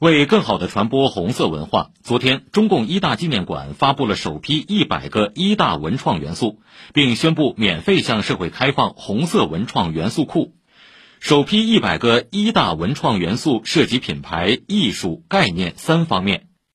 为更好地传播红色文化，昨天中共一大纪念馆发布了首批一百个一大文创元素，并宣布免费向社会开放红色文创元素库。首批一百个一大文创元素涉及品牌、艺术、概念三方面，